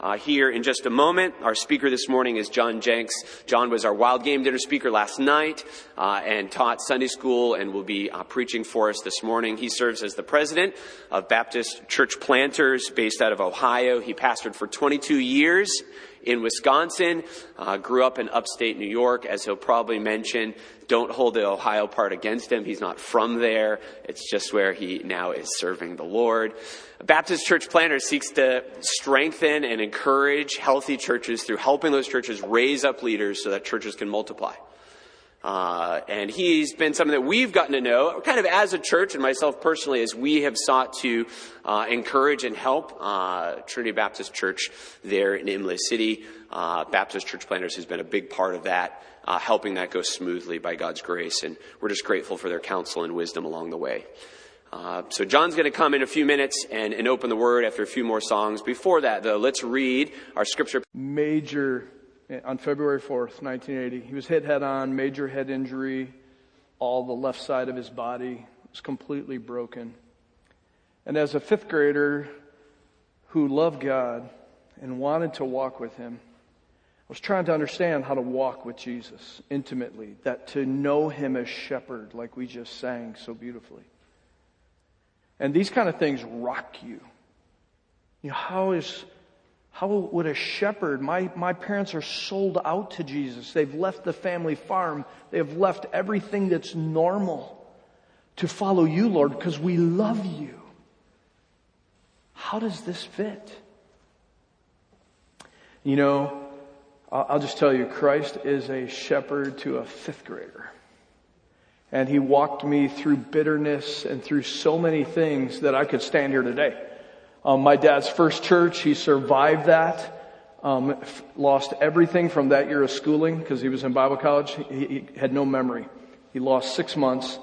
uh, here in just a moment. Our speaker this morning is Jon Jenks. Jon was our Wild Game Dinner speaker last night uh, and taught Sunday school and will be uh, preaching for us this morning. He serves as the president of Baptist Church Planters based out of Ohio. He pastored for 22 years in Wisconsin, uh, grew up in upstate New York, as he'll probably mention. Don't hold the Ohio part against him. He's not from there. It's just where he now is serving the Lord. A Baptist church planter seeks to strengthen and encourage healthy churches through helping those churches raise up leaders so that churches can multiply. Uh, and he's been something that we've gotten to know, kind of as a church, and myself personally, as we have sought to uh, encourage and help uh, Trinity Baptist Church there in Imlay City. Uh, Baptist Church Planters has been a big part of that, uh, helping that go smoothly by God's grace, and we're just grateful for their counsel and wisdom along the way. Uh, so Jon's going to come in a few minutes and, and open the word after a few more songs. Before that, though, let's read our scripture. Major on February 4th, 1980. He was hit head on, major head injury. All the left side of his body was completely broken. And as a fifth grader who loved God and wanted to walk with Him, I was trying to understand how to walk with Jesus intimately, that to know Him as shepherd, like we just sang so beautifully. And these kind of things rock you. You know, how is how would a shepherd, my, my parents are sold out to Jesus. They've left the family farm. They have left everything that's normal to follow you, Lord, because we love you. How does this fit? You know, I'll just tell you, Christ is a shepherd to a fifth grader. And he walked me through bitterness and through so many things that I could stand here today. Um, my dad's first church, he survived that. Um, lost everything from that year of schooling because he was in Bible college. He, he, had no memory. He lost six months.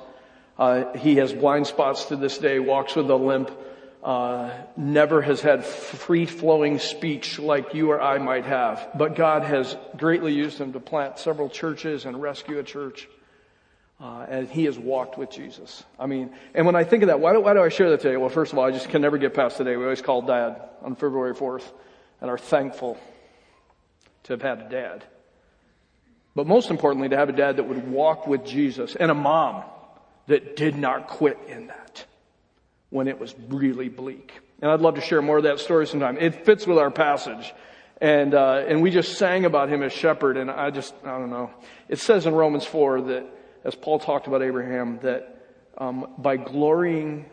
Uh, he has blind spots to this day, walks with a limp, uh, never has had free flowing speech like you or I might have. But God has greatly used him to plant several churches and rescue a church. Uh, and he has walked with Jesus. I mean, and when I think of that, why do, why do I share that today? Well, first of all, I just can never get past today. We always call dad on February 4th and are thankful to have had a dad. But most importantly, to have a dad that would walk with Jesus and a mom that did not quit in that when it was really bleak. And I'd love to share more of that story sometime. It fits with our passage. And, uh, and we just sang about him as shepherd and I just, I don't know. It says in Romans 4 that as Paul talked about Abraham, that um, by glorying,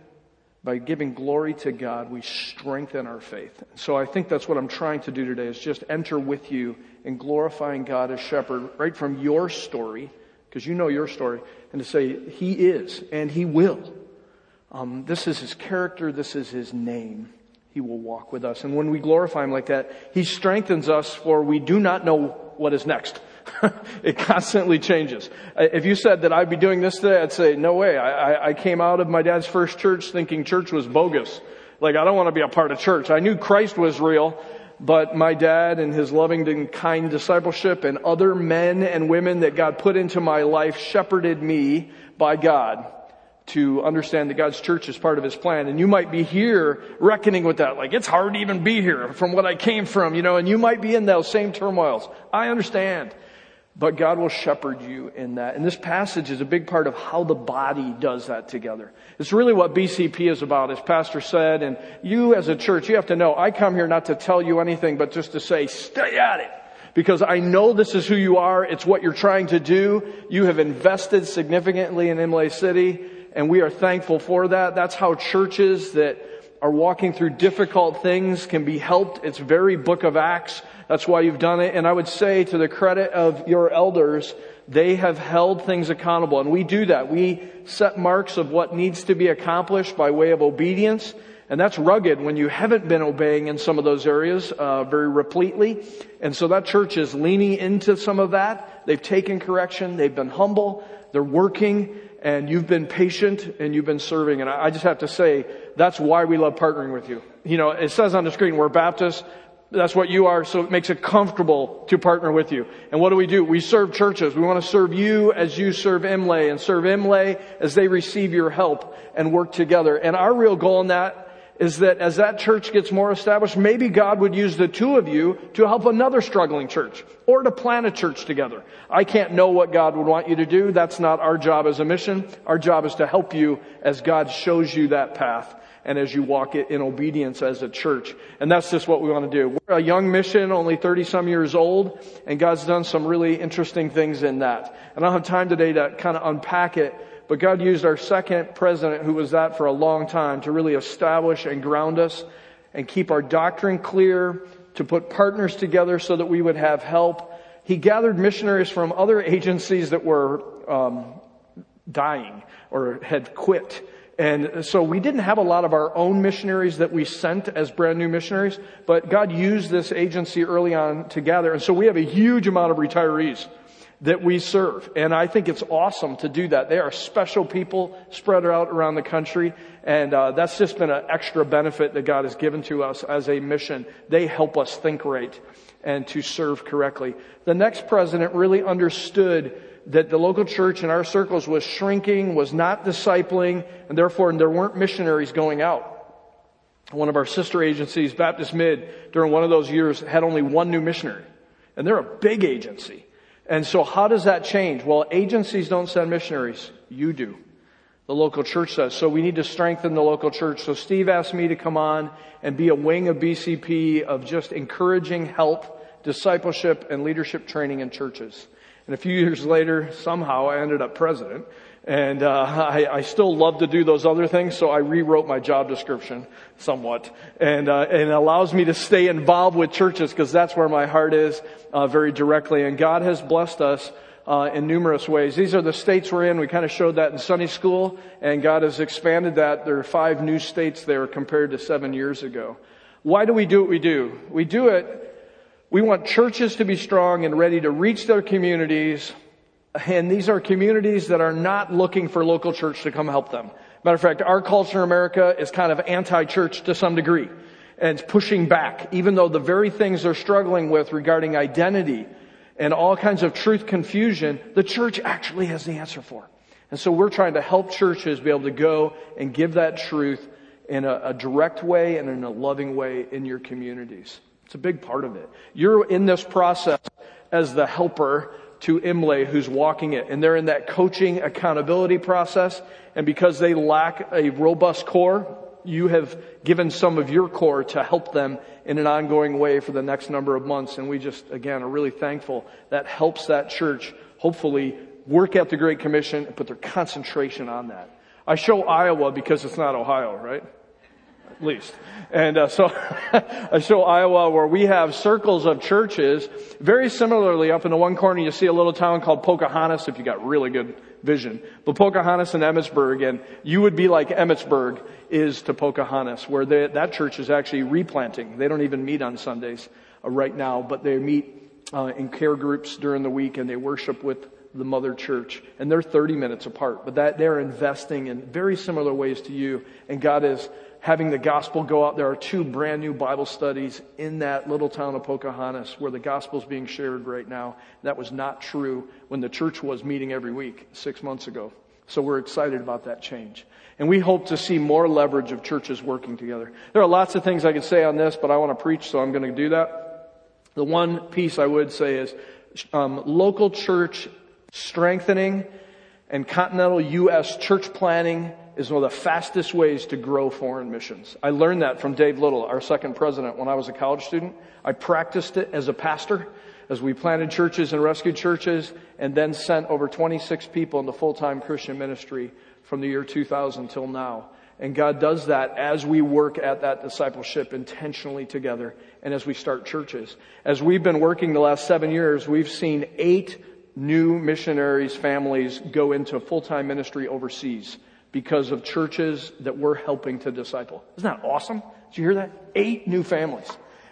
by giving glory to God, we strengthen our faith. So I think that's what I'm trying to do today is just enter with you in glorifying God as shepherd right from your story, because you know your story, and to say, He is and He will. Um, this is His character, this is His name. He will walk with us. And when we glorify Him like that, He strengthens us for we do not know what is next. it constantly changes. If you said that I'd be doing this today, I'd say, no way. I, I came out of my dad's first church thinking church was bogus. Like, I don't want to be a part of church. I knew Christ was real, but my dad and his loving and kind discipleship and other men and women that God put into my life shepherded me by God to understand that God's church is part of His plan. And you might be here reckoning with that. Like, it's hard to even be here from what I came from, you know, and you might be in those same turmoils. I understand. But God will shepherd you in that. And this passage is a big part of how the body does that together. It's really what BCP is about, as Pastor said. And you as a church, you have to know, I come here not to tell you anything, but just to say, stay at it. Because I know this is who you are. It's what you're trying to do. You have invested significantly in Imlay City, and we are thankful for that. That's how churches that are walking through difficult things can be helped. It's very book of Acts. That's why you've done it. And I would say to the credit of your elders, they have held things accountable. And we do that. We set marks of what needs to be accomplished by way of obedience. And that's rugged when you haven't been obeying in some of those areas uh, very repletely. And so that church is leaning into some of that. They've taken correction. They've been humble. They're working. And you've been patient and you've been serving. And I, I just have to say, that's why we love partnering with you. You know, it says on the screen, we're Baptists that's what you are, so it makes it comfortable to partner with you. And what do we do? We serve churches. We want to serve you as you serve Imlay and serve Imlay as they receive your help and work together. And our real goal in that is that as that church gets more established, maybe God would use the two of you to help another struggling church or to plant a church together. I can't know what God would want you to do. That's not our job as a mission. Our job is to help you as God shows you that path and as you walk it in obedience as a church. And that's just what we want to do. We're a young mission, only 30 some years old, and God's done some really interesting things in that. And I don't have time today to kind of unpack it, but God used our second president, who was that for a long time, to really establish and ground us and keep our doctrine clear, to put partners together so that we would have help. He gathered missionaries from other agencies that were um, dying or had quit. And so we didn't have a lot of our own missionaries that we sent as brand new missionaries, but God used this agency early on to gather. And so we have a huge amount of retirees that we serve. And I think it's awesome to do that. They are special people spread out around the country. And uh, that's just been an extra benefit that God has given to us as a mission. They help us think right and to serve correctly. The next president really understood that the local church in our circles was shrinking, was not discipling, and therefore there weren't missionaries going out. One of our sister agencies, Baptist Mid, during one of those years had only one new missionary. And they're a big agency. And so how does that change? Well, agencies don't send missionaries. You do. The local church does. So we need to strengthen the local church. So Steve asked me to come on and be a wing of BCP of just encouraging help, discipleship, and leadership training in churches. And a few years later, somehow I ended up president. And uh, I, I, still love to do those other things, so I rewrote my job description somewhat, and, uh, and it allows me to stay involved with churches because that's where my heart is uh, very directly. And God has blessed us uh, in numerous ways. These are the states we're in. We kind of showed that in Sunday school, and God has expanded that. There are five new states there compared to seven years ago. Why do we do what we do? We do it we want churches to be strong and ready to reach their communities. And these are communities that are not looking for local church to come help them. Matter of fact, our culture in America is kind of anti-church to some degree. And it's pushing back, even though the very things they're struggling with regarding identity and all kinds of truth confusion, the church actually has the answer for. And so we're trying to help churches be able to go and give that truth in a, a direct way and in a loving way in your communities. It's a big part of it. You're in this process as the helper to Imlay who's walking it. And they're in that coaching accountability process. And because they lack a robust core, you have given some of your core to help them in an ongoing way for the next number of months. And we just, again, are really thankful that helps that church hopefully work at the Great Commission and put their concentration on that. I show Iowa because it's not Ohio, right? At least. And uh, so I show Iowa where we have circles of churches. Very similarly, up in the one corner, you see a little town called Pocahontas if you got really good vision. But Pocahontas and Emmetsburg, and you would be like Emmetsburg is to Pocahontas, where they, that church is actually replanting. They don't even meet on Sundays uh, right now, but they meet uh, in care groups during the week and they worship with the mother church and they're 30 minutes apart but that they're investing in very similar ways to you and god is having the gospel go out. There are two brand new Bible studies in that little town of Pocahontas where the gospel is being shared right now. That was not true when the church was meeting every week six months ago. So we're excited about that change. And we hope to see more leverage of churches working together. There are lots of things I could say on this, but I want to preach, so I'm going to do that. The one piece I would say is um, local church strengthening and continental U.S. church planning is one of the fastest ways to grow foreign missions. I learned that from Dave Little, our second president, when I was a college student. I practiced it as a pastor as we planted churches and rescued churches and then sent over 26 people into full-time Christian ministry from the year 2000 till now. And God does that as we work at that discipleship intentionally together and as we start churches. As we've been working the last seven years, we've seen eight new missionaries, families go into full-time ministry overseas because of churches that we're helping to disciple. Isn't that awesome? Did you hear that? Eight new families.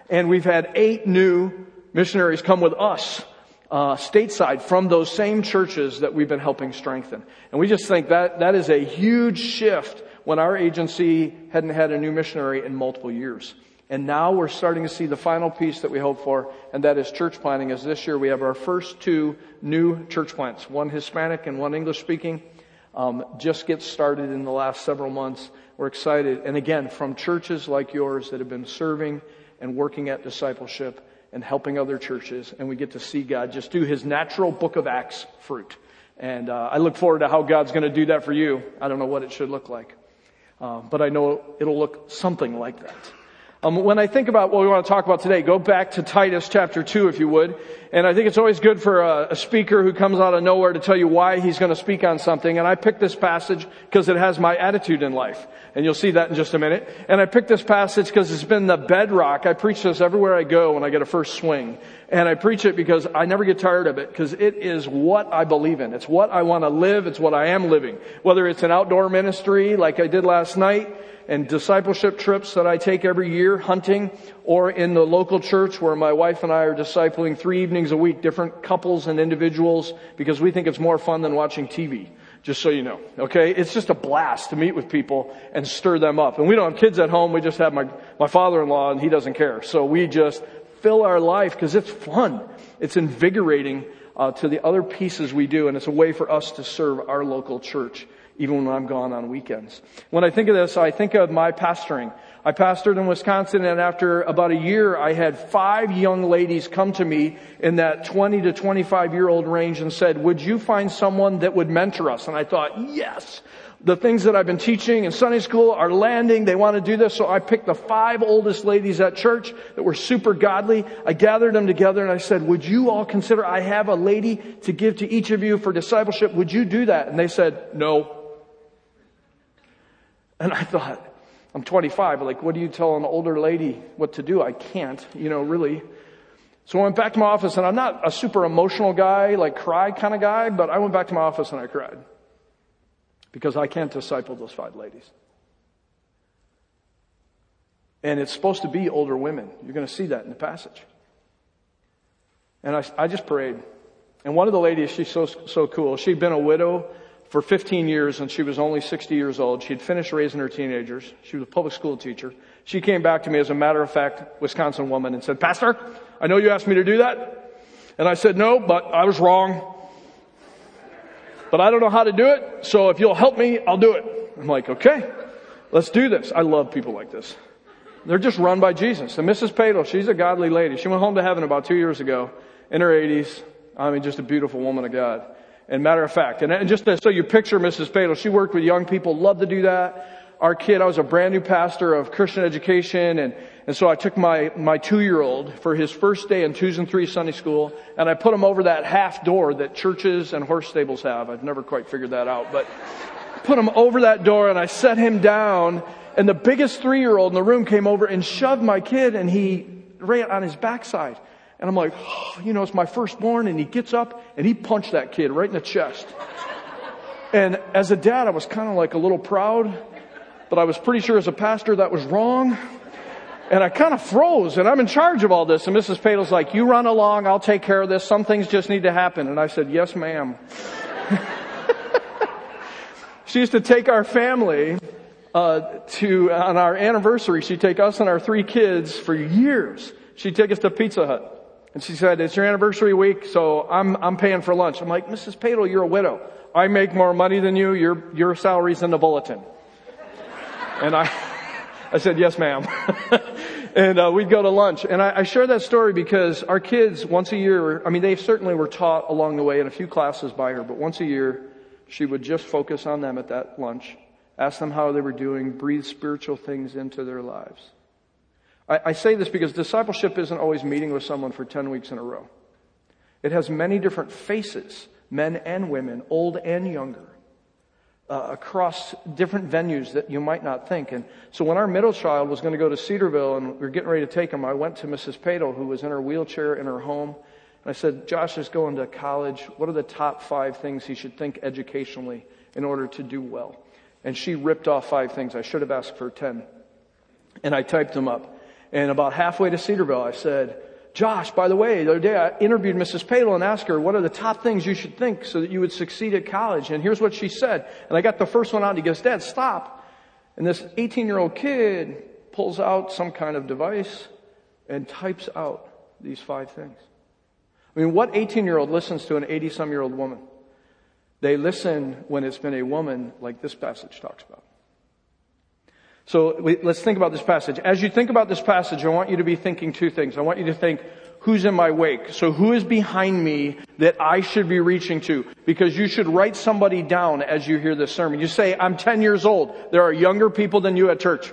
And we've had eight new missionaries come with us, uh, stateside from those same churches that we've been helping strengthen. And we just think that that is a huge shift when our agency hadn't had a new missionary in multiple years. And now we're starting to see the final piece that we hope for, and that is church planting. As this year we have our first two new church plants, one Hispanic and one English speaking um, just gets started in the last several months. We're excited. And again, from churches like yours that have been serving and working at discipleship and helping other churches, and we get to see God just do his natural book of Acts fruit. And uh, I look forward to how God's going to do that for you. I don't know what it should look like, uh, but I know it'll look something like that. Um, when I think about what we want to talk about today, go back to Titus chapter 2 if you would. And I think it's always good for a, a speaker who comes out of nowhere to tell you why he's going to speak on something. And I picked this passage because it has my attitude in life. And you'll see that in just a minute. And I picked this passage because it's been the bedrock. I preach this everywhere I go when I get a first swing. And I preach it because I never get tired of it because it is what I believe in. It's what I want to live. It's what I am living. Whether it's an outdoor ministry like I did last night, and discipleship trips that I take every year hunting or in the local church where my wife and I are discipling three evenings a week, different couples and individuals because we think it's more fun than watching TV. Just so you know. Okay? It's just a blast to meet with people and stir them up. And we don't have kids at home. We just have my, my father-in-law and he doesn't care. So we just fill our life because it's fun. It's invigorating uh, to the other pieces we do and it's a way for us to serve our local church even when I'm gone on weekends. When I think of this, I think of my pastoring. I pastored in Wisconsin and after about a year, I had five young ladies come to me in that 20 to 25 year old range and said, would you find someone that would mentor us? And I thought, yes, the things that I've been teaching in Sunday school are landing. They want to do this. So I picked the five oldest ladies at church that were super godly. I gathered them together and I said, would you all consider I have a lady to give to each of you for discipleship? Would you do that? And they said, no. And I thought, I'm 25, like, what do you tell an older lady what to do? I can't, you know, really. So I went back to my office and I'm not a super emotional guy, like cry kind of guy, but I went back to my office and I cried. Because I can't disciple those five ladies. And it's supposed to be older women. You're going to see that in the passage. And I, I just prayed. And one of the ladies, she's so, so cool. She'd been a widow for 15 years and she was only 60 years old. She'd finished raising her teenagers. She was a public school teacher. She came back to me as a matter of fact Wisconsin woman and said, Pastor, I know you asked me to do that. And I said, no, but I was wrong. But I don't know how to do it. So if you'll help me, I'll do it. I'm like, okay, let's do this. I love people like this. They're just run by Jesus. And Mrs. Patel, she's a godly lady. She went home to heaven about two years ago in her 80s. I mean, just a beautiful woman of God. And matter of fact, and just so you picture Mrs. Patel, she worked with young people, loved to do that. Our kid, I was a brand new pastor of Christian education and, and so I took my, my two-year-old for his first day in twos and threes Sunday school and I put him over that half door that churches and horse stables have. I've never quite figured that out, but put him over that door and I set him down and the biggest three-year-old in the room came over and shoved my kid and he ran on his backside. And I'm like, oh, you know, it's my firstborn. And he gets up and he punched that kid right in the chest. And as a dad, I was kind of like a little proud, but I was pretty sure as a pastor that was wrong. And I kind of froze and I'm in charge of all this. And Mrs. Patel's like, you run along. I'll take care of this. Some things just need to happen. And I said, yes, ma'am. she used to take our family uh, to on our anniversary. She'd take us and our three kids for years. She'd take us to Pizza Hut. And she said, it's your anniversary week, so I'm, I'm paying for lunch. I'm like, Mrs. Patel, you're a widow. I make more money than you. Your, your salary's in the bulletin. and I, I said, yes, ma'am. and uh, we'd go to lunch. And I, I share that story because our kids, once a year, I mean, they certainly were taught along the way in a few classes by her, but once a year, she would just focus on them at that lunch, ask them how they were doing, breathe spiritual things into their lives. I, I say this because discipleship isn't always meeting with someone for 10 weeks in a row. It has many different faces, men and women, old and younger. Uh, across different venues that you might not think. And so when our middle child was going to go to Cedarville and we were getting ready to take him, I went to Mrs. Patel, who was in her wheelchair in her home. And I said, Josh is going to college. What are the top five things he should think educationally in order to do well? And she ripped off five things. I should have asked for 10. And I typed them up. And about halfway to Cedarville, I said, Josh, by the way, the other day I interviewed Mrs. Patel and asked her, what are the top things you should think so that you would succeed at college? And here's what she said. And I got the first one out and he goes, Dad, stop. And this 18 year old kid pulls out some kind of device and types out these five things. I mean, what 18 year old listens to an 80 some year old woman? They listen when it's been a woman like this passage talks about. So we, let's think about this passage. As you think about this passage, I want you to be thinking two things. I want you to think, who's in my wake? So who is behind me that I should be reaching to? Because you should write somebody down as you hear this sermon. You say, I'm 10 years old. There are younger people than you at church.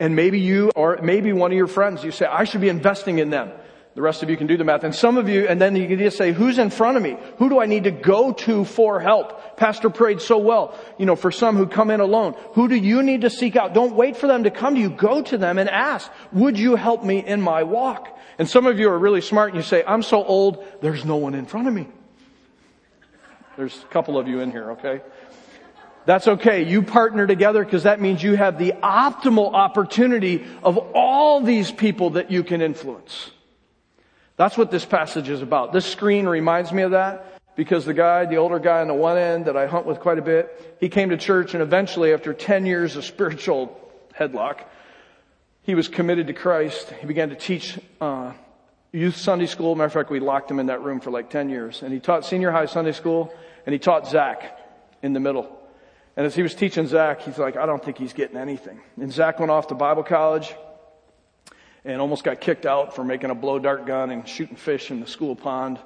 And maybe you or maybe one of your friends, you say, I should be investing in them. The rest of you can do the math. And some of you, and then you can just say, who's in front of me? Who do I need to go to for help? Pastor prayed so well. You know, for some who come in alone, who do you need to seek out? Don't wait for them to come to you. Go to them and ask, would you help me in my walk? And some of you are really smart and you say, I'm so old, there's no one in front of me. There's a couple of you in here, okay? That's okay. You partner together because that means you have the optimal opportunity of all these people that you can influence. That's what this passage is about. This screen reminds me of that because the guy, the older guy on the one end that I hunt with quite a bit, he came to church and eventually after 10 years of spiritual headlock, he was committed to Christ. He began to teach uh, youth Sunday school. Matter of fact, we locked him in that room for like 10 years. And he taught senior high Sunday school and he taught Zach in the middle. And as he was teaching Zach, he's like, I don't think he's getting anything. And Zach went off to Bible college and almost got kicked out for making a blow dart gun and shooting fish in the school pond.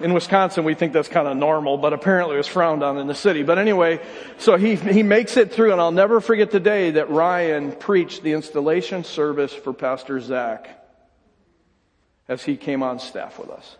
In Wisconsin, we think that's kind of normal, but apparently it was frowned on in the city. But anyway, so he, he makes it through, and I'll never forget the day that Ryan preached the installation service for Pastor Zach as he came on staff with us.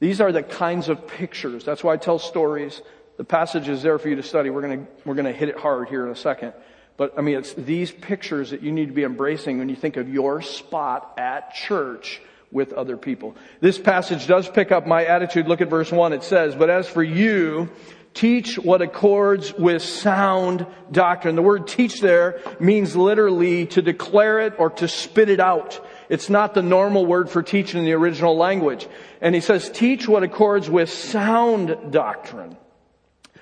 These are the kinds of pictures. That's why I tell stories. The passage is there for you to study. We're going to, we're going to hit it hard here in a second. But I mean, it's these pictures that you need to be embracing when you think of your spot at church with other people. This passage does pick up my attitude. Look at verse one. It says, but as for you, teach what accords with sound doctrine. The word teach there means literally to declare it or to spit it out. It's not the normal word for teach in the original language. And he says, teach what accords with sound doctrine.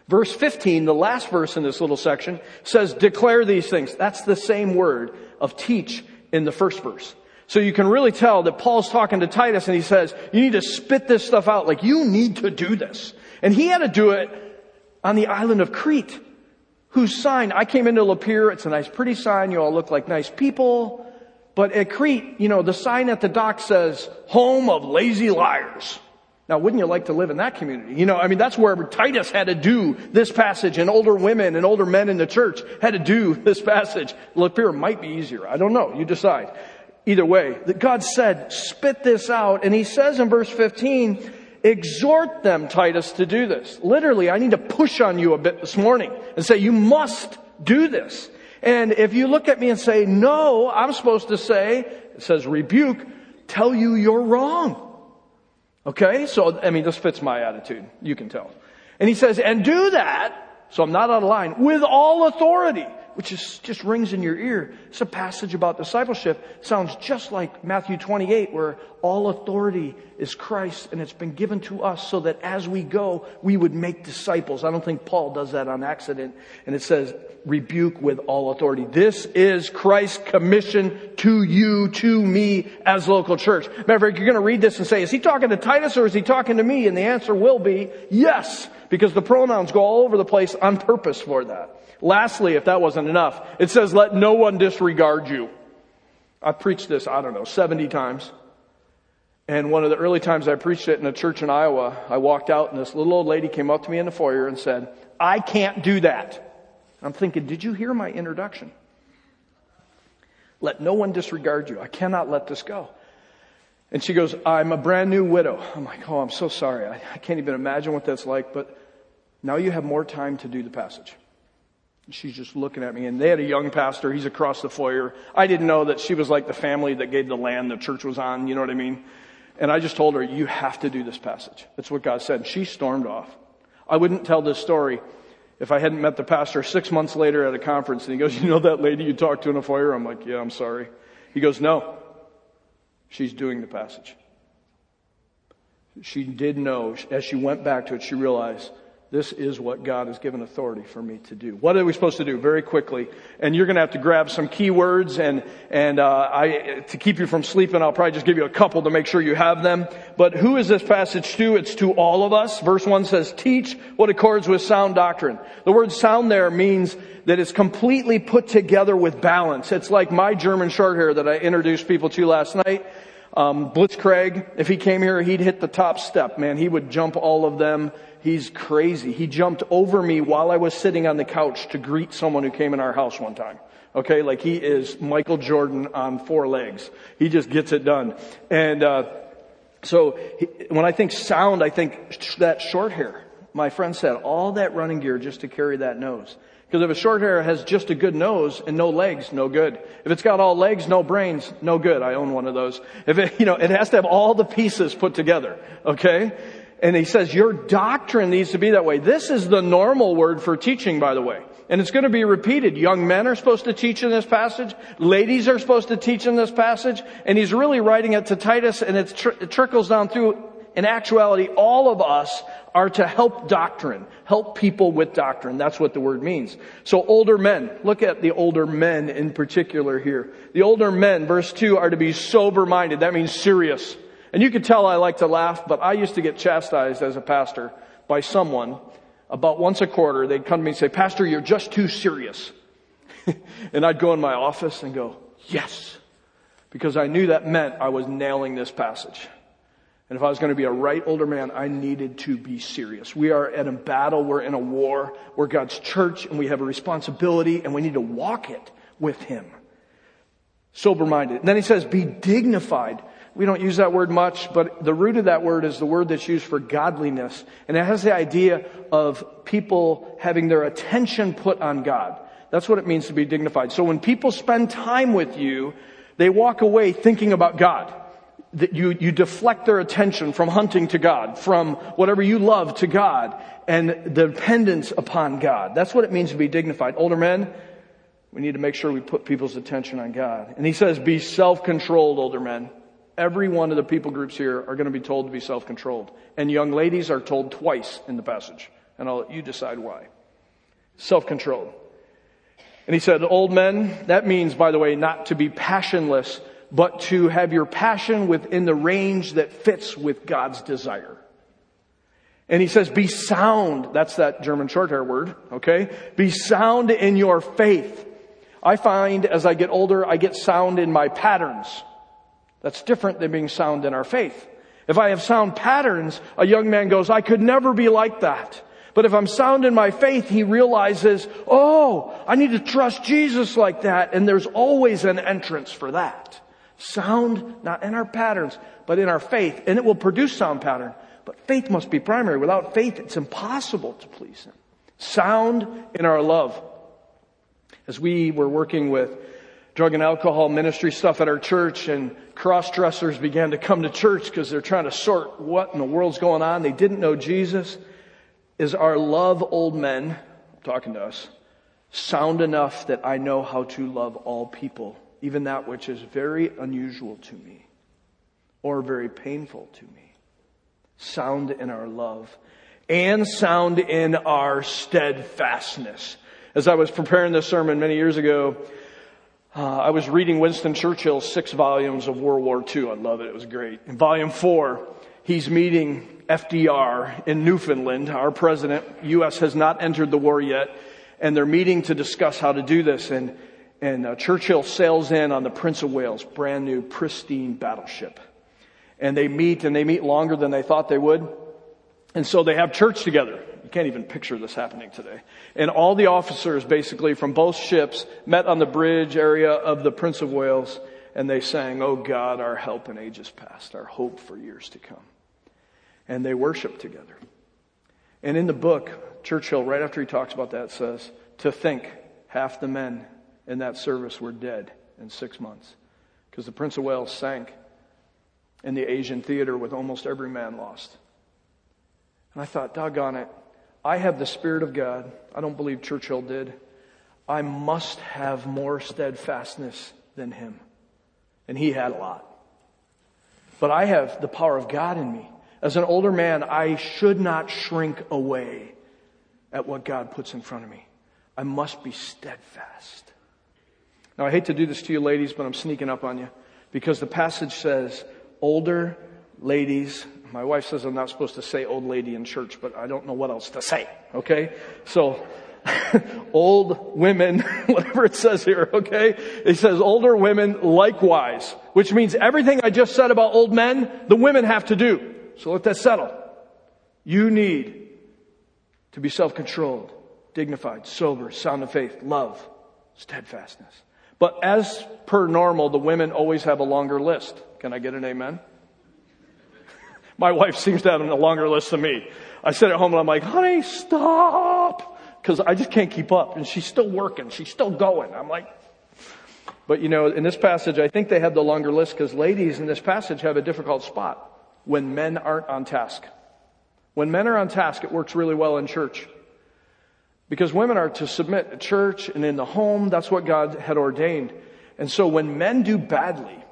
Verse 15, the last verse in this little section, says, declare these things. That's the same word of teach in the first verse. So you can really tell that Paul's talking to Titus and he says, you need to spit this stuff out. Like, you need to do this. And he had to do it on the island of Crete, whose sign, I came into Lapeer, it's a nice pretty sign, you all look like nice people. But at Crete, you know, the sign at the dock says, home of lazy liars. Now, wouldn't you like to live in that community? You know, I mean, that's where Titus had to do this passage and older women and older men in the church had to do this passage. Lapeer might be easier. I don't know. You decide. Either way, that God said, spit this out. And he says in verse 15, exhort them, Titus, to do this. Literally, I need to push on you a bit this morning and say, you must do this. And if you look at me and say, no, I'm supposed to say, it says rebuke, tell you you're wrong. Okay? So, I mean, this fits my attitude. You can tell. And he says, and do that, so I'm not out of line, with all authority which is, just rings in your ear. It's a passage about discipleship. sounds just like Matthew 28 where all authority is Christ and it's been given to us so that as we go, we would make disciples. I don't think Paul does that on accident. And it says, rebuke with all authority. This is Christ's commission to you, to me as local church. Matter of fact, you're going to read this and say, is he talking to Titus or is he talking to me? And the answer will be yes, because the pronouns go all over the place on purpose for that. Lastly, if that wasn't enough, it says, let no one disregard you. I've preached this, I don't know, 70 times. And one of the early times I preached it in a church in Iowa, I walked out and this little old lady came up to me in the foyer and said, I can't do that. I'm thinking, did you hear my introduction? Let no one disregard you. I cannot let this go. And she goes, I'm a brand new widow. I'm like, oh, I'm so sorry. I, I can't even imagine what that's like, but now you have more time to do the passage. She's just looking at me and they had a young pastor. He's across the foyer. I didn't know that she was like the family that gave the land the church was on. You know what I mean? And I just told her, you have to do this passage. That's what God said. And She stormed off. I wouldn't tell this story if I hadn't met the pastor six months later at a conference and he goes, you know that lady you talked to in a foyer? I'm like, yeah, I'm sorry. He goes, no, she's doing the passage. She did know as she went back to it, she realized This is what God has given authority for me to do. What are we supposed to do? Very quickly. And you're going to have to grab some key words and, and, uh, I, to keep you from sleeping, I'll probably just give you a couple to make sure you have them. But who is this passage to? It's to all of us. Verse one says, teach what accords with sound doctrine. The word sound there means that it's completely put together with balance. It's like my German short hair that I introduced people to last night. Um, Blitzkrieg, if he came here, he'd hit the top step, man. He would jump all of them. He's crazy. He jumped over me while I was sitting on the couch to greet someone who came in our house one time. Okay, like he is Michael Jordan on four legs. He just gets it done. And, uh, so he, when I think sound, I think sh- that short hair. My friend said, all that running gear just to carry that nose. Because if a short hair has just a good nose and no legs, no good. If it's got all legs, no brains, no good. I own one of those. If it, you know, it has to have all the pieces put together. Okay? And he says, your doctrine needs to be that way. This is the normal word for teaching, by the way. And it's going to be repeated. Young men are supposed to teach in this passage. Ladies are supposed to teach in this passage. And he's really writing it to Titus and it, tr- it trickles down through in actuality, all of us are to help doctrine, help people with doctrine. That's what the word means. So older men, look at the older men in particular here. The older men, verse 2, are to be sober minded. That means serious. And you can tell I like to laugh, but I used to get chastised as a pastor by someone about once a quarter. They'd come to me and say, Pastor, you're just too serious. and I'd go in my office and go, yes. Because I knew that meant I was nailing this passage. And if I was going to be a right older man, I needed to be serious. We are at a battle. We're in a war. We're God's church and we have a responsibility and we need to walk it with Him. Sober minded. Then he says, be dignified. We don't use that word much, but the root of that word is the word that's used for godliness. And it has the idea of people having their attention put on God. That's what it means to be dignified. So when people spend time with you, they walk away thinking about God you, you deflect their attention from hunting to God, from whatever you love to God, and dependence upon God. That's what it means to be dignified. Older men, we need to make sure we put people's attention on God. And he says, be self-controlled, older men. Every one of the people groups here are going to be told to be self-controlled. And young ladies are told twice in the passage. And I'll let you decide why. Self-controlled. And he said, old men, that means, by the way, not to be passionless, but to have your passion within the range that fits with God's desire. And he says, be sound. That's that German short hair word, okay? Be sound in your faith. I find as I get older, I get sound in my patterns. That's different than being sound in our faith. If I have sound patterns, a young man goes, I could never be like that. But if I'm sound in my faith, he realizes, oh, I need to trust Jesus like that. And there's always an entrance for that. Sound, not in our patterns, but in our faith. And it will produce sound pattern. But faith must be primary. Without faith, it's impossible to please Him. Sound in our love. As we were working with drug and alcohol ministry stuff at our church and cross dressers began to come to church because they're trying to sort what in the world's going on. They didn't know Jesus. Is our love old men, talking to us, sound enough that I know how to love all people even that which is very unusual to me or very painful to me. Sound in our love and sound in our steadfastness. As I was preparing this sermon many years ago, uh, I was reading Winston Churchill's six volumes of World War II. I love it. It was great. In volume four, he's meeting FDR in Newfoundland. Our president, U.S. has not entered the war yet, and they're meeting to discuss how to do this. And and uh, Churchill sails in on the Prince of Wales, brand new, pristine battleship. And they meet, and they meet longer than they thought they would. And so they have church together. You can't even picture this happening today. And all the officers, basically, from both ships, met on the bridge area of the Prince of Wales, and they sang, Oh God, our help in ages past, our hope for years to come. And they worshiped together. And in the book, Churchill, right after he talks about that, says, To think half the men in that service were dead in six months because the Prince of Wales sank in the Asian theater with almost every man lost. And I thought, doggone it, I have the Spirit of God. I don't believe Churchill did. I must have more steadfastness than him. And he had a lot. But I have the power of God in me. As an older man, I should not shrink away at what God puts in front of me. I must be steadfast. Now, I hate to do this to you ladies, but I'm sneaking up on you because the passage says older ladies. My wife says I'm not supposed to say old lady in church, but I don't know what else to say. Okay? So, old women, whatever it says here, okay? It says older women likewise, which means everything I just said about old men, the women have to do. So let that settle. You need to be self-controlled, dignified, sober, sound of faith, love, steadfastness. But as per normal, the women always have a longer list. Can I get an amen? My wife seems to have a longer list than me. I sit at home and I'm like, honey, stop. Cause I just can't keep up. And she's still working. She's still going. I'm like, but you know, in this passage, I think they have the longer list because ladies in this passage have a difficult spot when men aren't on task. When men are on task, it works really well in church. Because women are to submit at church and in the home. That's what God had ordained. And so when men do badly,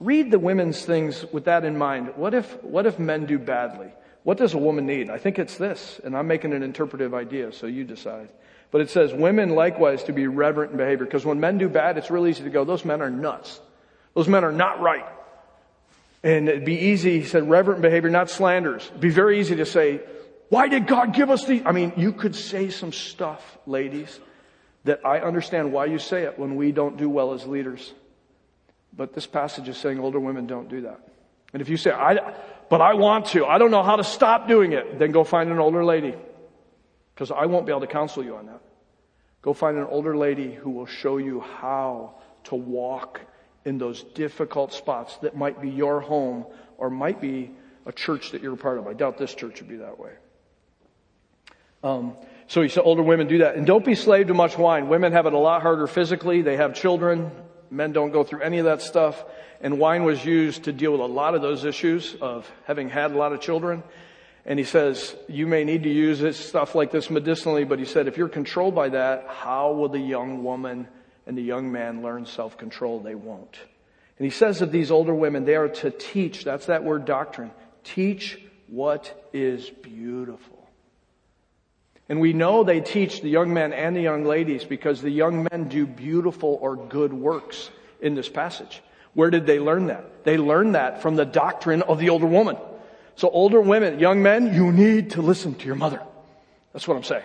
read the women's things with that in mind. What if, what if men do badly? What does a woman need? I think it's this, and I'm making an interpretive idea, so you decide. But it says women likewise to be reverent in behavior, because when men do bad, it's real easy to go, those men are nuts. Those men are not right. And it'd be easy, he said, reverent behavior, not slanders. It'd be very easy to say, why did God give us these? I mean, you could say some stuff, ladies, that I understand why you say it when we don't do well as leaders. But this passage is saying older women don't do that. And if you say, I, but I want to, I don't know how to stop doing it, then go find an older lady. Because I won't be able to counsel you on that. Go find an older lady who will show you how to walk in those difficult spots that might be your home or might be a church that you're a part of. I doubt this church would be that way. Um, so he said older women do that. And don't be slave to much wine. Women have it a lot harder physically. They have children. Men don't go through any of that stuff. And wine was used to deal with a lot of those issues of having had a lot of children. And he says, you may need to use this stuff like this medicinally, but he said, if you're controlled by that, how will the young woman and the young man learn self-control? They won't. And he says of these older women, they are to teach, that's that word doctrine, teach what is beautiful. And we know they teach the young men and the young ladies because the young men do beautiful or good works in this passage. Where did they learn that? They learned that from the doctrine of the older woman. So older women, young men, you need to listen to your mother. That's what I'm saying.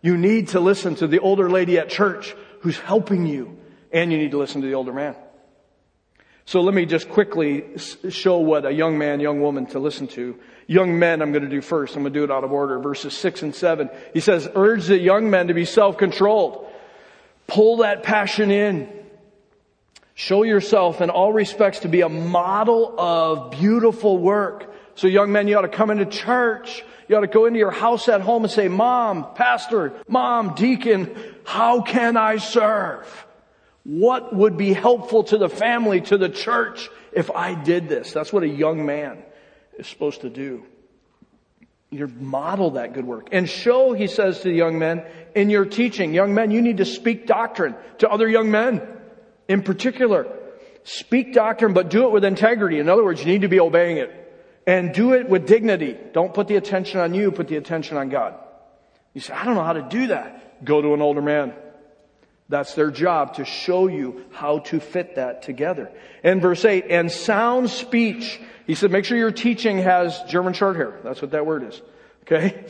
You need to listen to the older lady at church who's helping you. And you need to listen to the older man. So let me just quickly show what a young man, young woman to listen to. Young men, I'm going to do first. I'm going to do it out of order. Verses six and seven. He says, urge the young men to be self-controlled. Pull that passion in. Show yourself in all respects to be a model of beautiful work. So young men, you ought to come into church. You ought to go into your house at home and say, mom, pastor, mom, deacon, how can I serve? What would be helpful to the family, to the church, if I did this? That's what a young man is supposed to do. You model that good work. And show, he says to the young men, in your teaching. Young men, you need to speak doctrine to other young men. In particular, speak doctrine, but do it with integrity. In other words, you need to be obeying it. And do it with dignity. Don't put the attention on you, put the attention on God. You say, I don't know how to do that. Go to an older man. That's their job to show you how to fit that together. And verse 8, and sound speech. He said, make sure your teaching has German short hair. That's what that word is. Okay?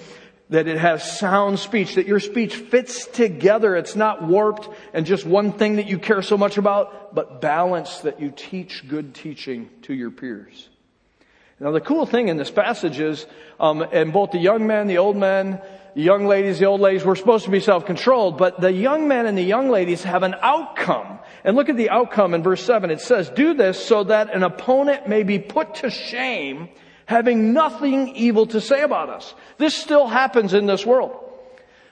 that it has sound speech, that your speech fits together. It's not warped and just one thing that you care so much about, but balanced that you teach good teaching to your peers. Now the cool thing in this passage is, um, and both the young men, the old men, the young ladies, the old ladies, we're supposed to be self-controlled, but the young men and the young ladies have an outcome. And look at the outcome in verse 7. It says, do this so that an opponent may be put to shame having nothing evil to say about us. This still happens in this world.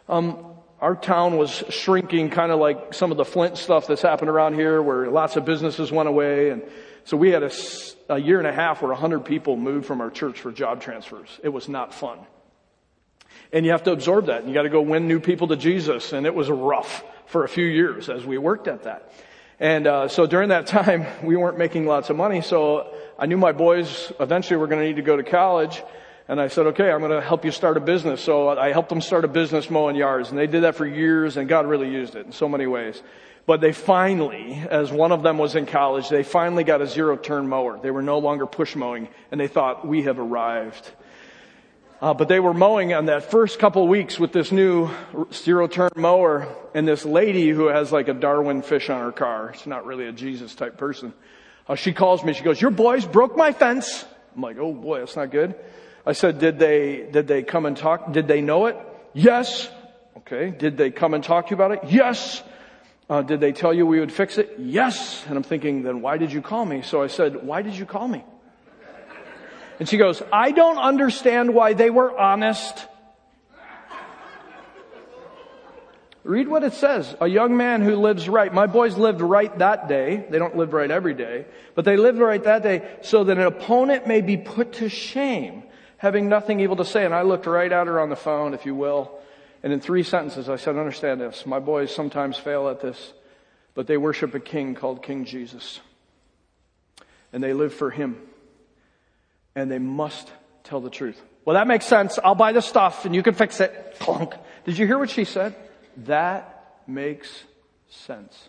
Um, our town was shrinking kind of like some of the Flint stuff that's happened around here where lots of businesses went away. And so we had a, a year and a half where a hundred people moved from our church for job transfers. It was not fun. And you have to absorb that. And you got to go win new people to Jesus. And it was rough for a few years as we worked at that. And uh, so during that time, we weren't making lots of money. So I knew my boys eventually were going to need to go to college. And I said, okay, I'm going to help you start a business. So I helped them start a business mowing yards. And they did that for years and God really used it in so many ways. But they finally, as one of them was in college, they finally got a zero turn mower. They were no longer push mowing and they thought, we have arrived. Uh, but they were mowing on that first couple weeks with this new zero turn mower and this lady who has like a Darwin fish on her car. She's not really a Jesus type person. Uh, she calls me. She goes, your boys broke my fence. I'm like, oh boy, that's not good. I said, did they, did they come and talk? Did they know it? Yes. Okay. Did they come and talk to you about it? Yes. Uh, did they tell you we would fix it? Yes. And I'm thinking, then why did you call me? So I said, why did you call me? And she goes, I don't understand why they were honest. Read what it says. A young man who lives right. My boys lived right that day. They don't live right every day, but they lived right that day so that an opponent may be put to shame having nothing evil to say. And I looked right at her on the phone, if you will. And in three sentences, I said, understand this. My boys sometimes fail at this, but they worship a king called King Jesus. And they live for him. And they must tell the truth. Well, that makes sense. I'll buy the stuff and you can fix it. Clunk. Did you hear what she said? That makes sense.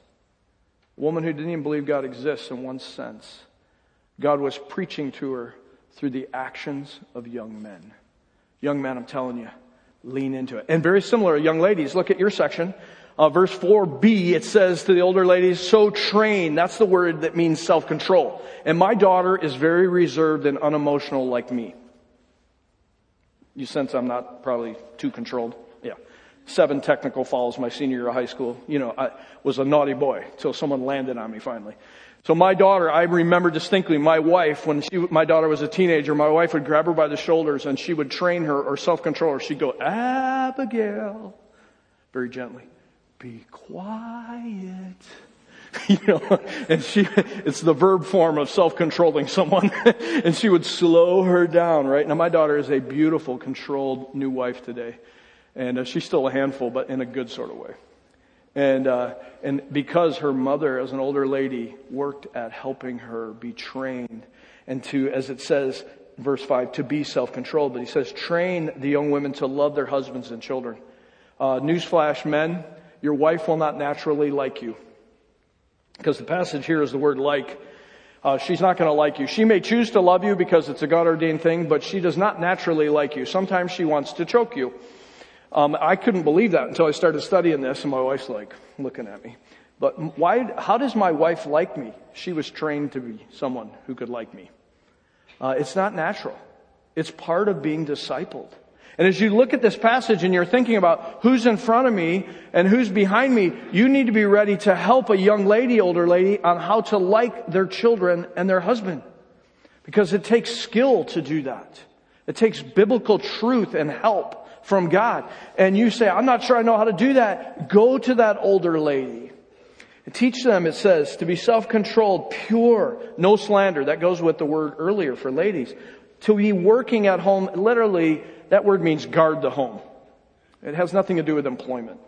A woman who didn't even believe God exists in one sense. God was preaching to her through the actions of young men. Young men, I'm telling you, lean into it. And very similar, young ladies, look at your section. Uh, verse 4b, it says to the older ladies, so train. That's the word that means self-control. And my daughter is very reserved and unemotional like me. You sense I'm not probably too controlled? Yeah. Seven technical falls my senior year of high school. You know, I was a naughty boy until someone landed on me finally. So my daughter, I remember distinctly my wife, when she, my daughter was a teenager, my wife would grab her by the shoulders and she would train her or self-control her. She'd go, Abigail, very gently, be quiet. you know, and she, it's the verb form of self-controlling someone. and she would slow her down, right? Now my daughter is a beautiful, controlled new wife today. And uh, she's still a handful, but in a good sort of way. And, uh, and because her mother, as an older lady, worked at helping her be trained and to, as it says, verse 5, to be self-controlled. But he says, train the young women to love their husbands and children. Uh, newsflash, men, your wife will not naturally like you. Because the passage here is the word like. Uh, she's not going to like you. She may choose to love you because it's a God ordained thing, but she does not naturally like you. Sometimes she wants to choke you. Um, I couldn't believe that until I started studying this, and my wife's like looking at me. But why? How does my wife like me? She was trained to be someone who could like me. Uh, it's not natural. It's part of being discipled. And as you look at this passage and you're thinking about who's in front of me and who's behind me, you need to be ready to help a young lady, older lady, on how to like their children and their husband. Because it takes skill to do that. It takes biblical truth and help from God. And you say, I'm not sure I know how to do that. Go to that older lady. And teach them, it says, to be self-controlled, pure, no slander. That goes with the word earlier for ladies. To be working at home, literally, that word means guard the home. It has nothing to do with employment.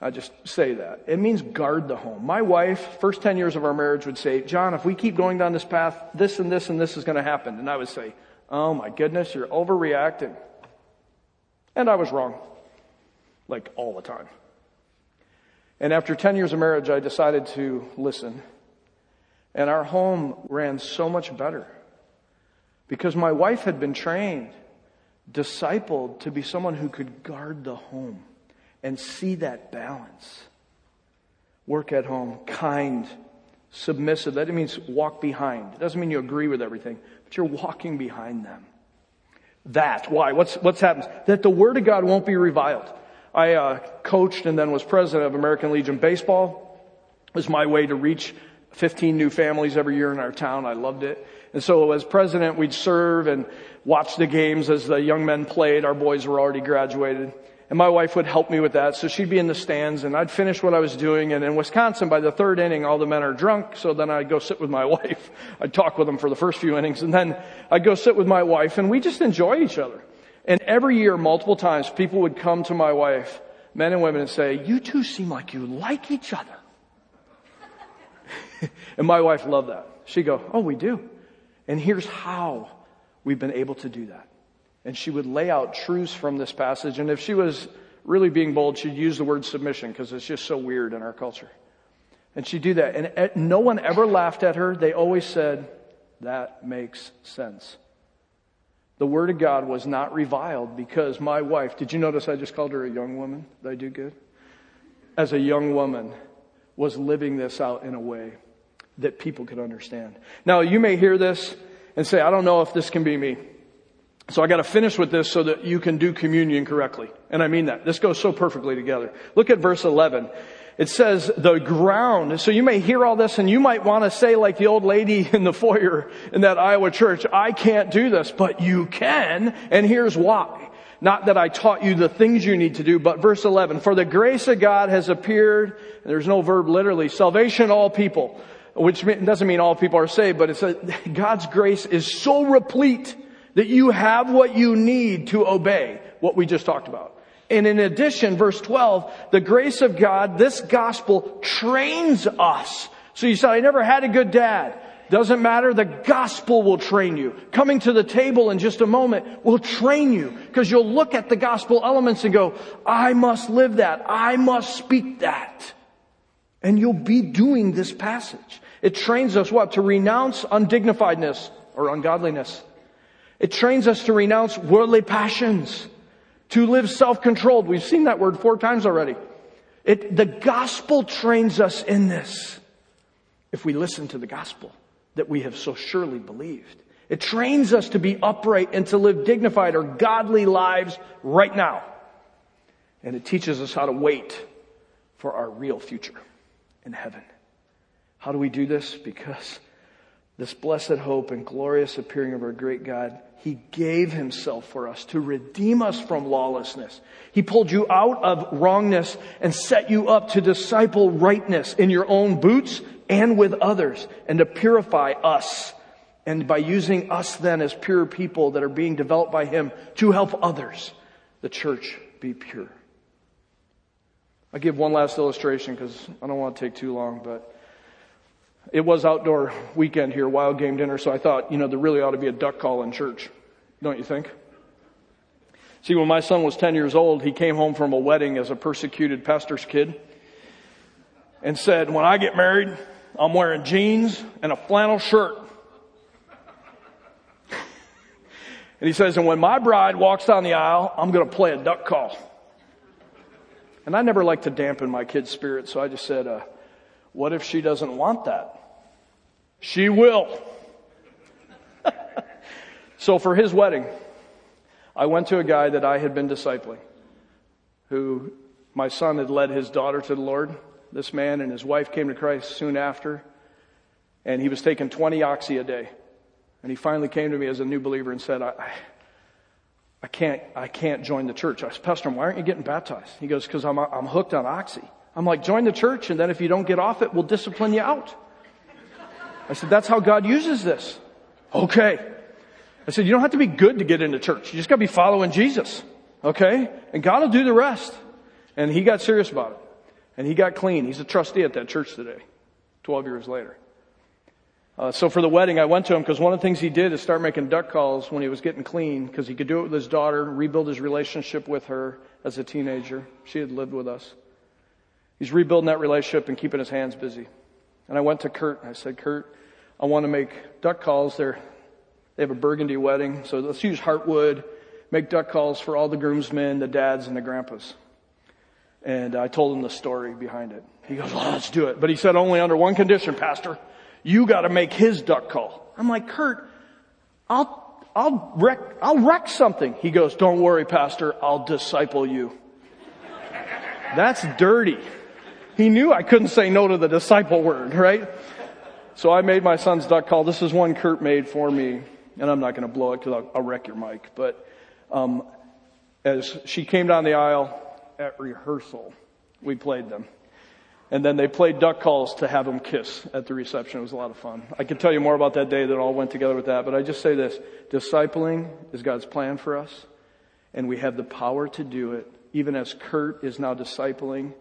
I just say that. It means guard the home. My wife, first 10 years of our marriage would say, Jon, if we keep going down this path, this and this and this is going to happen. And I would say, oh my goodness, you're overreacting. And I was wrong. Like all the time. And after 10 years of marriage, I decided to listen. And our home ran so much better. Because my wife had been trained, discipled to be someone who could guard the home and see that balance. Work at home, kind, submissive. That means walk behind. It doesn't mean you agree with everything, but you're walking behind them that. Why? What's, what's happened? That the Word of God won't be reviled. I uh, coached and then was president of American Legion Baseball. It was my way to reach 15 new families every year in our town. I loved it. And so as president, we'd serve and watch the games as the young men played. Our boys were already graduated. And my wife would help me with that. So she'd be in the stands and I'd finish what I was doing. And in Wisconsin, by the third inning, all the men are drunk. So then I'd go sit with my wife. I'd talk with them for the first few innings and then I'd go sit with my wife and we just enjoy each other. And every year, multiple times, people would come to my wife, men and women, and say, you two seem like you like each other. and my wife loved that. She'd go, oh, we do. And here's how we've been able to do that. And she would lay out truths from this passage. And if she was really being bold, she'd use the word submission because it's just so weird in our culture. And she'd do that. And no one ever laughed at her. They always said, that makes sense. The word of God was not reviled because my wife, did you notice I just called her a young woman? Did I do good? As a young woman, was living this out in a way that people could understand. Now, you may hear this and say, I don't know if this can be me. So I gotta finish with this so that you can do communion correctly. And I mean that. This goes so perfectly together. Look at verse 11. It says the ground. So you may hear all this and you might want to say like the old lady in the foyer in that Iowa church, I can't do this, but you can. And here's why. Not that I taught you the things you need to do, but verse 11, for the grace of God has appeared, there's no verb literally, salvation all people, which doesn't mean all people are saved, but it's a, God's grace is so replete that you have what you need to obey what we just talked about. And in addition, verse 12, the grace of God, this gospel trains us. So you said, I never had a good dad. Doesn't matter. The gospel will train you. Coming to the table in just a moment will train you because you'll look at the gospel elements and go, I must live that. I must speak that. And you'll be doing this passage. It trains us what? To renounce undignifiedness or ungodliness. It trains us to renounce worldly passions, to live self-controlled. We've seen that word four times already. It, the gospel trains us in this if we listen to the gospel that we have so surely believed. It trains us to be upright and to live dignified or godly lives right now. And it teaches us how to wait for our real future in heaven. How do we do this? Because this blessed hope and glorious appearing of our great God, He gave Himself for us to redeem us from lawlessness. He pulled you out of wrongness and set you up to disciple rightness in your own boots and with others and to purify us. And by using us then as pure people that are being developed by Him to help others, the church be pure. I'll give one last illustration because I don't want to take too long, but it was outdoor weekend here, wild game dinner, so I thought, you know, there really ought to be a duck call in church. Don't you think? See, when my son was 10 years old, he came home from a wedding as a persecuted pastor's kid and said, when I get married, I'm wearing jeans and a flannel shirt. and he says, and when my bride walks down the aisle, I'm going to play a duck call. And I never like to dampen my kid's spirit, so I just said, uh, what if she doesn't want that? She will. so for his wedding, I went to a guy that I had been discipling, who my son had led his daughter to the Lord. This man and his wife came to Christ soon after, and he was taking 20 oxy a day. And he finally came to me as a new believer and said, I, I can't, I can't join the church. I said, Pastor, why aren't you getting baptized? He goes, cause I'm, I'm hooked on oxy. I'm like, join the church and then if you don't get off it, we'll discipline you out. I said, that's how God uses this. Okay. I said, you don't have to be good to get into church. You just gotta be following Jesus. Okay? And God will do the rest. And he got serious about it. And he got clean. He's a trustee at that church today, 12 years later. Uh, so for the wedding, I went to him because one of the things he did is start making duck calls when he was getting clean because he could do it with his daughter, rebuild his relationship with her as a teenager. She had lived with us. He's rebuilding that relationship and keeping his hands busy. And I went to Kurt and I said, Kurt, I want to make duck calls. They're, they have a burgundy wedding, so let's use Heartwood, make duck calls for all the groomsmen, the dads, and the grandpas. And I told him the story behind it. He goes, well, let's do it. But he said only under one condition, Pastor. You gotta make his duck call. I'm like, Kurt, I'll, I'll wreck, I'll wreck something. He goes, don't worry, Pastor, I'll disciple you. That's dirty. He knew I couldn't say no to the disciple word, right? So I made my son's duck call. This is one Kurt made for me, and I'm not going to blow it because I'll, I'll, wreck your mic. But um, as she came down the aisle at rehearsal, we played them. And then they played duck calls to have them kiss at the reception. It was a lot of fun. I can tell you more about that day that all went together with that, but I just say this. Discipling is God's plan for us, and we have the power to do it, even as Kurt is now discipling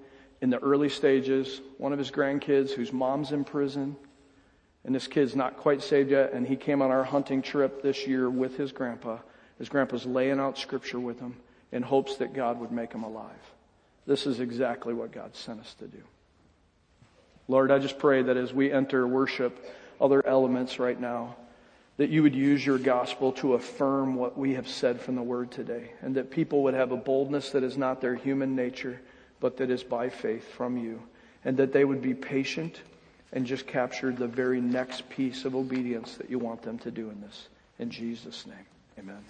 in the early stages, one of his grandkids whose mom's in prison, and this kid's not quite saved yet, and he came on our hunting trip this year with his grandpa. His Grandpa's laying out scripture with him in hopes that God would make him alive. This is exactly what God sent us to do. Lord, I just pray that as we enter worship, other elements right now, that you would use your gospel to affirm what we have said from the word today, and that people would have a boldness that is not their human nature, but that is by faith from you, and that they would be patient and just capture the very next piece of obedience that you want them to do in this. In Jesus' name, amen.